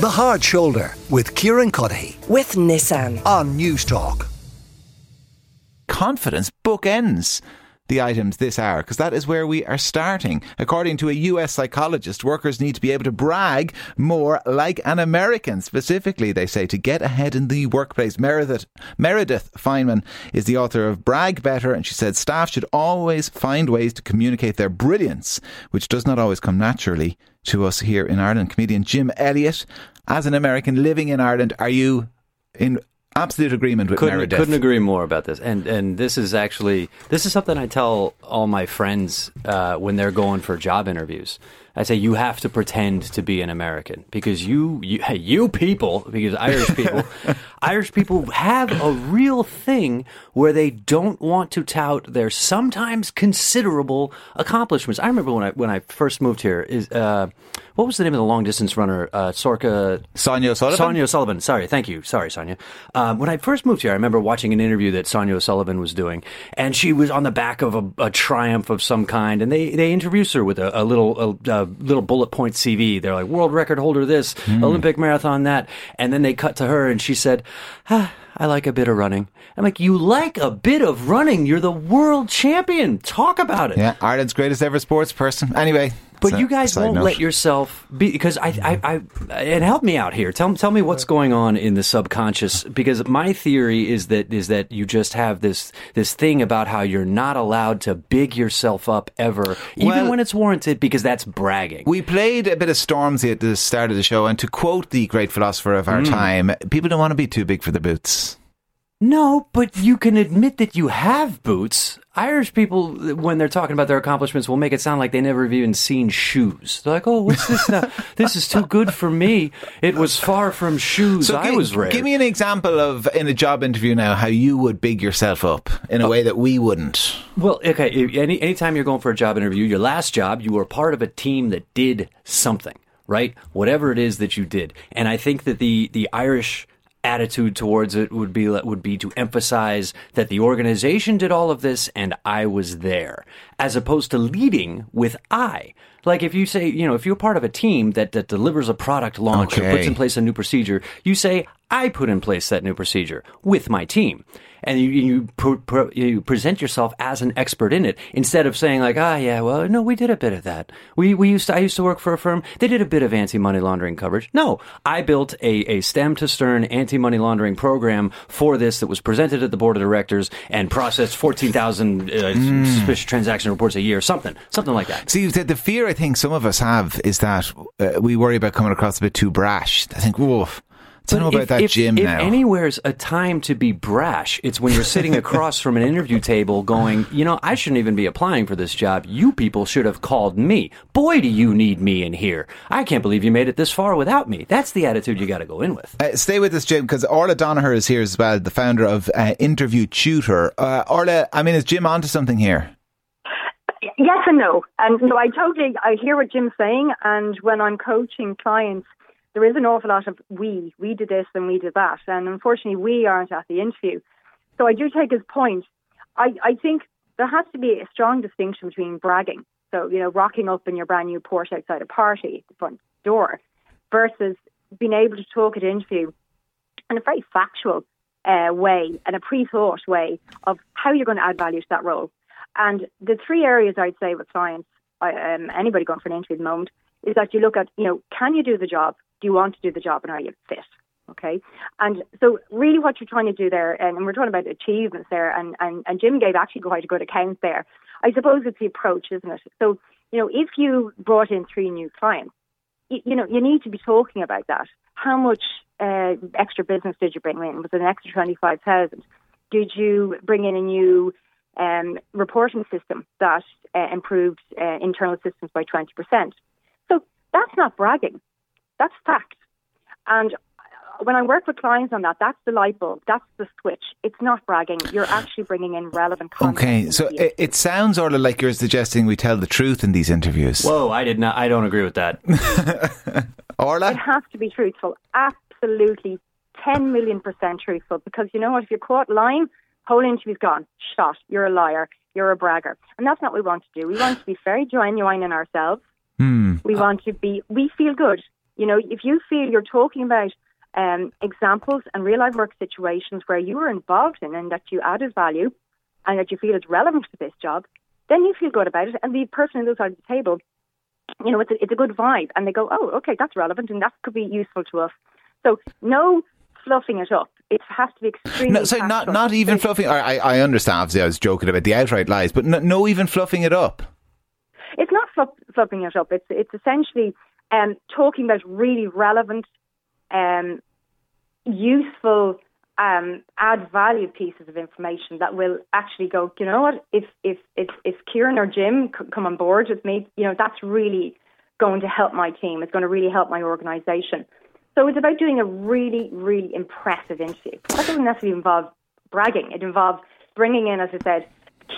The Hard Shoulder with Kieran Cuddihy with Nissan. on Newstalk. confidence bookends the items this hour because that is where we are starting. According to a US psychologist, workers need to be able to brag more like an American. Specifically, they say to get ahead in the workplace. Meredith, Meredith Fineman is the author of Brag Better, and she said staff should always find ways to communicate their brilliance, which does not always come naturally to us here in Ireland. Comedian Jim Elliott, as an American living in Ireland, are you in absolute agreement with couldn't, Meredith? couldn't agree more about this. And and this is actually this is something I tell all my friends uh, when they're going for job interviews. I say you have to pretend to be an American because you you, hey, you people because Irish people Irish people have a real thing where they don't want to tout their sometimes considerable accomplishments. I remember when I when I first moved here is uh, what was the name of the long distance runner uh, Sorka Sonia O'Sullivan? Sonia O'Sullivan. Sorry, thank you. Sorry, Sonia. Um, when I first moved here, I remember watching an interview that Sonia Sullivan was doing, and she was on the back of a, a triumph of some kind, and they, they introduced her with a, a little a, a little bullet point CV. They're like world record holder this, Olympic marathon that, and then they cut to her, and she said, ah, "I like a bit of running." I'm like, "You like a bit of running? You're the world champion. Talk about it." Yeah, Ireland's greatest ever sports person. Anyway, But you guys won't note. let yourself be because I, I, I, and help me out here. Tell tell me what's going on in the subconscious because my theory is that is that you just have this this thing about how you're not allowed to big yourself up ever, even Well- when it's warranted, because that's bragging. We played a bit of Stormzy at the start of the show, and to quote the great philosopher of our mm. time, people don't want to be too big for the boots. No, but you can admit that you have boots. Irish people, when they're talking about their accomplishments, will make it sound like they never have even seen shoes. They're like, "Oh, what's this now? this is too good for me. It was far from shoes. I gi- was rare." give me an example of in a job interview now how you would big yourself up in a Oh. way that we wouldn't. Well, okay. Any anytime you're going for a job interview, your last job, you were part of a team that did something, right? Whatever it is that you did, and I think that the the Irish attitude towards it would be would be to emphasize that the organization did all of this and I was there, as opposed to leading with I. Like if you say, you know, if you're part of a team that, that delivers a product launch or puts in place a new procedure, you say, I put in place that new procedure with my team. And you, you, pr- pr- you present yourself as an expert in it instead of saying like, ah, yeah, well, no, we did a bit of that. We, we used to, I used to work for a firm. They did a bit of anti-money laundering coverage. No, I built a, a stem to stern anti-money laundering program for this that was presented at the board of directors and processed 14,000 uh, suspicious transaction reports a year, something, something like that. See, the, the fear I think some of us have is that uh, we worry about coming across a bit too brash. I think, whoa, I don't know about if, that if, gym if now. anywhere's a time to be brash, it's when you're sitting across from an interview table going, you know, I shouldn't even be applying for this job. You people should have called me. Boy, do you need me in here. I can't believe you made it this far without me. That's the attitude you got to go in with. Uh, stay with us, Jim, because Orla Donagher is here as well, the founder of uh, Interview Tutor. Uh, Orla, I mean, is Jim onto something here? Yes and no. And so I totally I hear what Jim's saying and when I'm coaching clients there is an awful lot of we. We did this and we did that. And unfortunately we aren't at the interview. So I do take his point. I, I think there has to be a strong distinction between bragging. So, you know, rocking up in your brand new Porsche outside a party the front door versus being able to talk at interview in a very factual uh, way and a pre-thought way of how you're going to add value to that role. And the three areas I'd say with clients, I- um, anybody going for an interview at the moment, is that you look at, you know, can you do the job? Do you want to do the job and are you fit? Okay. And so really what you're trying to do there, and we're talking about achievements there, and, and, and Jim gave actually quite a good account there. I suppose it's the approach, isn't it? So, you know, if you brought in three new clients, you, you know, you need to be talking about that. How much uh, extra business did you bring in? Was it an extra 25,000? Did you bring in a new um, reporting system that uh, improved uh, internal systems by 20%? So that's not bragging. That's fact. And when I work with clients on that, that's the light bulb. That's the switch. It's not bragging. You're actually bringing in relevant content. Okay, so it, it sounds, Orla, like you're suggesting we tell the truth in these interviews. Whoa, I did not. I don't agree with that. Orla? It has to be truthful. Absolutely 10 million percent truthful. Because you know what? If you're caught lying, whole interview's gone. Shot. You're a liar. You're a bragger. And that's not what we want to do. We want to be very genuine in ourselves. Hmm. We want to be, we feel good. You know, if you feel you're talking about um, examples and real life work situations where you were involved in and that you added value and that you feel is relevant to this job, then you feel good about it. And the person on the other side of the table, you know, it's a, it's a good vibe. And they go, oh, okay, that's relevant and that could be useful to us. So no fluffing it up. It has to be extremely. No, so not not even fluffing. I I understand. Obviously, I was joking about the outright lies, but no, no even fluffing it up. It's not fluff, fluffing it up. It's it's essentially um, talking about really relevant, um, useful, um, add value pieces of information that will actually go. You know what? If if if if Kieran or Jim come on board with me, you know that's really going to help my team. It's going to really help my organisation. So it's about doing a really, really impressive interview. That doesn't necessarily involve bragging. It involves bringing in, as I said,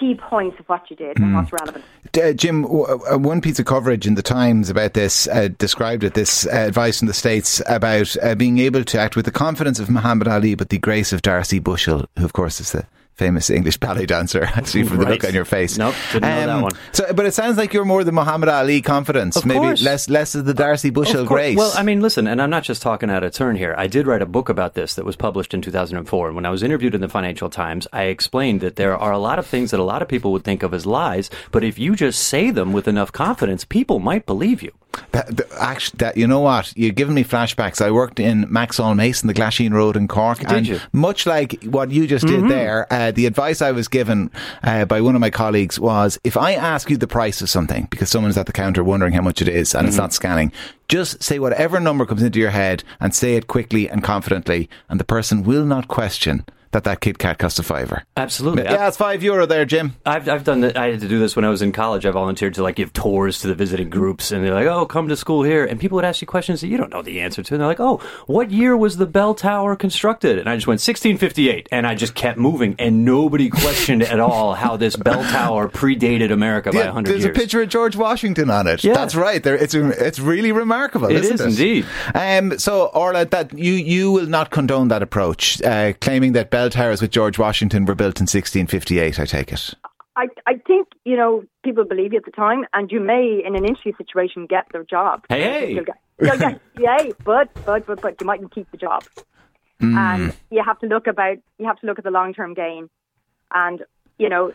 key points of what you did and what's relevant. Uh, Jim, w- uh, one piece of coverage in the Times about this uh, described it, this uh, advice from the States about uh, being able to act with the confidence of Muhammad Ali but the grace of Darcey Bussell, who, of course, is the famous English ballet dancer. I see from the Right. look on your face. Nope, didn't know that um, one. So, but it sounds like you're more the Muhammad Ali confidence, Of maybe course. less less of the Darcey Bussell grace. Well, I mean, listen, and I'm not just talking out of turn here. I did write a book about this that was published in 2004. And when I was interviewed in the Financial Times, I explained that there are a lot of things that a lot of people would think of as lies, but if you just say them with enough confidence, people might believe you. That, that- actually, that you know what you're giving me flashbacks. I worked in Maxol Mason, the Glasheen Road in Cork, Did and you? Mm-hmm. much like what you just did there, uh, the advice I was given uh, by one of my colleagues was: if I ask you the price of something because someone's at the counter wondering how much it is and it's Mm-hmm. not scanning, just say whatever number comes into your head and say it quickly and confidently, and the person will not question that that Kit Kat cost a fiver. Absolutely. Yeah, it's five euro there, Jim. I've I've done that. I had to do this when I was in college. I volunteered to like give tours to the visiting groups, and they're like, "Oh, come to school here," and people would ask you questions that you don't know the answer to, and they're like, "Oh, what year was the bell tower constructed?" And I just went 1658, and I just kept moving, and nobody questioned at all how this bell tower predated America by Yeah, 100 there's years. There's a picture of George Washington on it. Yeah. That's right. There, it's it's really remarkable. It isn't is it? indeed. Um, so, Orla, that you you will not condone that approach, uh, claiming that bell towers with George Washington were built in 1658. I take it. I, I think, you know, people believe you at the time, and you may, in an interview situation, get their job. Hey, hey. You'll get, you'll get, yay, but, but, but, but you mightn't keep the job. Hmm. And you have to look about, you have to look at the long term gain. And, you know,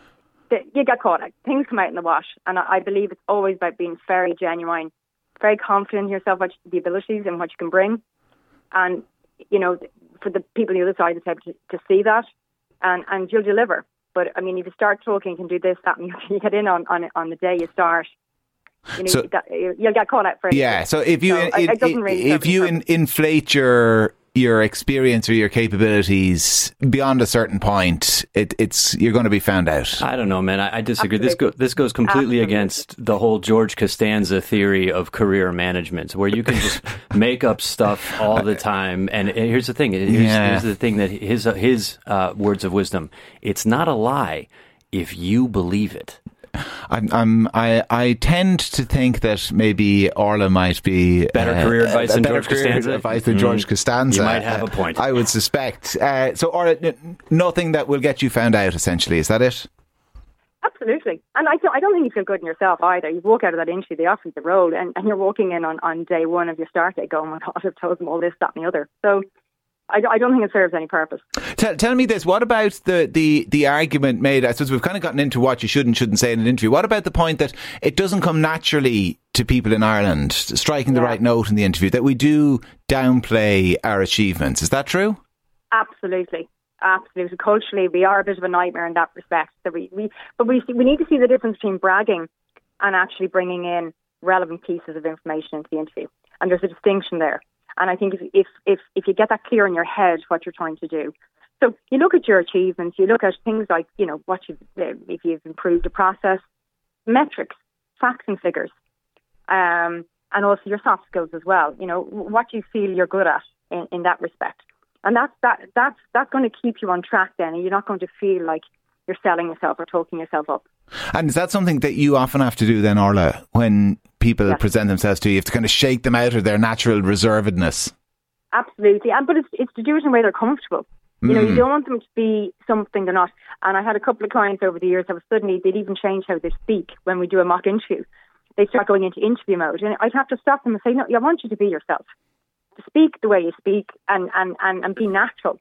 the, you get caught out. Things come out in the wash. And I, I believe it's always about being very genuine, very confident in yourself, what you, the abilities and what you can bring. And, you know, for the people on the other side of the table to, to see that, and, and you'll deliver. But I mean, if you start talking, you can do this, that, and you, get in on, on on the day you start. You know, So- you, that, you'll get caught out for it. Yeah. So if you So it, it- it really if you in, inflate your your experience or your capabilities beyond a certain point, it, it's you're going to be found out. I don't know, man. I, I disagree. This go, this goes completely Absolutely. against the whole George Costanza theory of career management, where you can just make up stuff all the time. And here's the thing. Here's, Yeah. here's the thing that his his uh, words of wisdom. It's not a lie if you believe it. I'm, I'm, I, I tend to think that maybe Orla might be Better career advice a than better George Costanza? Advice than Mm. George Costanza. You might have Uh, a point. I would suspect. Uh, so, Orla, n- nothing that will get you found out. Essentially, is that it? Absolutely. And I don't, I don't think you feel good in yourself either. You walk out of that interview, they offer you the role, and, and you're walking in on, on day one of your start date going, oh my God, I've told them all this, that, and the other. So I, I don't think it serves any purpose. Tell, tell me this: What about the, the the argument made? I suppose we've kind of gotten into what you should and shouldn't say in an interview. What about the point that it doesn't come naturally to people in Ireland, striking the Yeah. right note in the interview, that we do downplay our achievements? Is that true? Absolutely. Absolutely. Culturally, we are a bit of a nightmare in that respect. We, we, but we, see, we need to see the difference between bragging and actually bringing in relevant pieces of information into the interview. And there's a distinction there. And I think if, if, if, if you get that clear in your head what you're trying to do, so you look at your achievements, you look at things like, you know, what you've, uh, if you've improved the process, metrics, facts and figures, um, and also your soft skills as well. You know, what you feel you're good at in, in that respect. And that's that that's that's going to keep you on track then, and you're not going to feel like you're selling yourself or talking yourself up. And is that something that you often have to do then, Orla, when people Yeah. present themselves to you? You have to kind of shake them out of their natural reservedness. Absolutely, and but it's it's to do it in a way they're comfortable. You know, you don't want them to be something they're not. And I had a couple of clients over the years that have suddenly they'd even change how they speak when we do a mock interview. they start going into interview mode. And I'd have to stop them and say, no, I want you to be yourself. To speak the way you speak and, and, and, and be natural.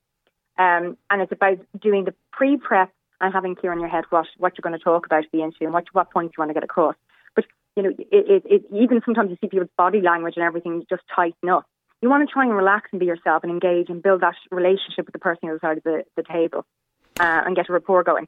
Um, and it's about doing the pre prep and having clear in your head what, what you're going to talk about at the interview and what, what points you want to get across. But, you know, it, it, it, even sometimes you see people's body language and everything just tighten up. You want to try and relax and be yourself and engage and build that relationship with the person on the side of the, the table uh, and get a rapport going.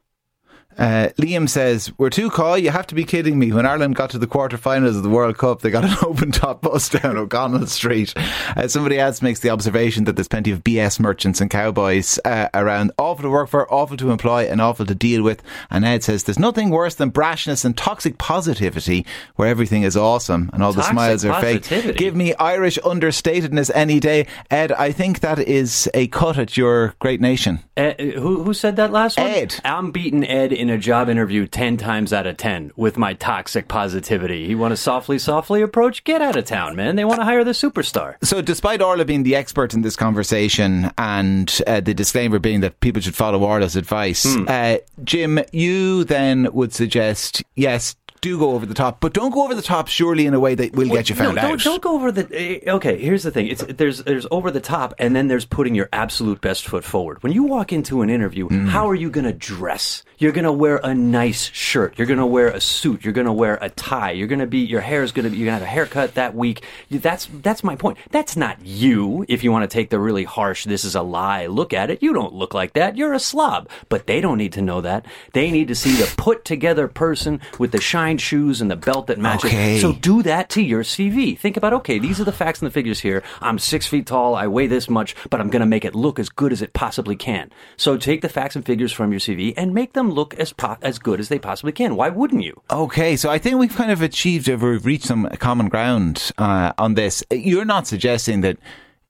Uh, Liam says, We're too coy. You have to be kidding me. When Ireland got to the quarterfinals of the World Cup, they got an open top bus down O'Connell Street. Uh, somebody else makes the observation that there's plenty of BS merchants and cowboys uh, around. Awful to work for, awful to employ, and awful to deal with. And Ed says, There's nothing worse than brashness and toxic positivity where everything is awesome and all toxic the smiles are positivity. fake. Give me Irish understatedness any day. Ed, I think that is a cut at your great nation. Ed, who, who said that last one? Ed. I'm beating Ed in a job interview 10 times out of 10 with my toxic positivity. You want a softly, softly approach? Get out of town, man. They want to hire the superstar. So, despite Orla being the expert in this conversation and uh, the disclaimer being that people should follow Orla's advice, uh, Jim, you then would suggest yes, do go over the top, but don't go over the top surely in a way that will get you found no, out. Don't, don't go over the. eh, Okay, here's the thing. It's there's there's over the top, and then there's putting your absolute best foot forward. When you walk into an interview, Mm. how are you going to dress? You're going to wear a nice shirt. You're going to wear a suit. You're going to wear a tie. You're going to be your hair is going to be. You're going to have a haircut that week. That's that's my point. That's not you. If you want to take the really harsh, this is a lie. Look at it. You don't look like that. You're a slob. But they don't need to know that. They need to see the put together person with the shoes and the belt that matches. Okay. So do that to your CV. Think about, okay, these are the facts and the figures here. I'm six feet tall. I weigh this much, but I'm going to make it look as good as it possibly can. So take the facts and figures from your CV and make them look as po- as good as they possibly can. Why wouldn't you? Okay, so I think we've kind of achieved, or we've reached some common ground uh, on this. You're not suggesting that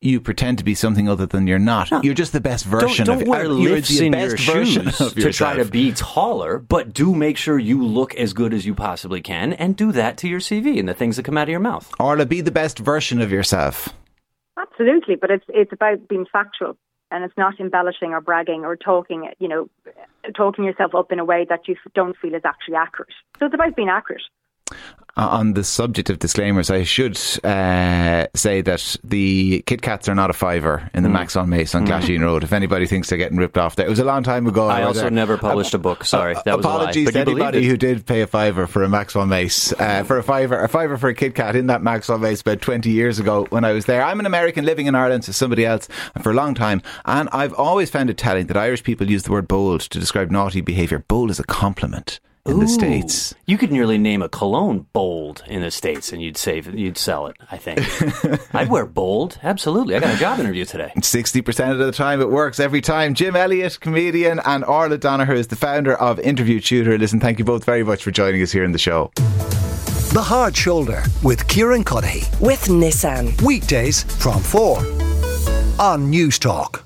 you pretend to be something other than you're not. You're just the best Don't, version don't of wear you're lifts the in best your version shoes of to try to be taller, but do make sure you look as good as you possibly can and do that to your CV and the things that come out of your mouth. Orla, be the best version of yourself. Absolutely, but it's it's about being factual and it's not embellishing or bragging or talking, you know, talking yourself up in a way that you don't feel is actually accurate. So it's about being accurate. Uh, on the subject of disclaimers, I should uh, say that the Kit Kats are not a fiver in the Mm. Maxol Mace on Glasheen Road. If anybody thinks they're getting ripped off there, it was a long time ago. I was also there. never published a book. Sorry, that was a lie. Apologies to anybody who did pay a fiver for a Maxol Mace. Uh, for a fiver, a fiver for a Kit Kat in that Maxol Mace about 20 years ago when I was there. I'm an American living in Ireland, so somebody else for a long time. And I've always found it telling that Irish people use the word bold to describe naughty behaviour. Bold is a compliment in the States. You could nearly name a cologne bold in the states, and you'd save you'd sell it. I think I'd wear bold. Absolutely, I got a job interview today. 60% of the time it works every time. Jim Elliott, comedian, and Orla Donagher is the founder of Interview Tutor. Listen, thank you both very much for joining us here in the show. The Hard Shoulder with Kieran Cuddihy. with Nissan. Weekdays from 4 on Newstalk.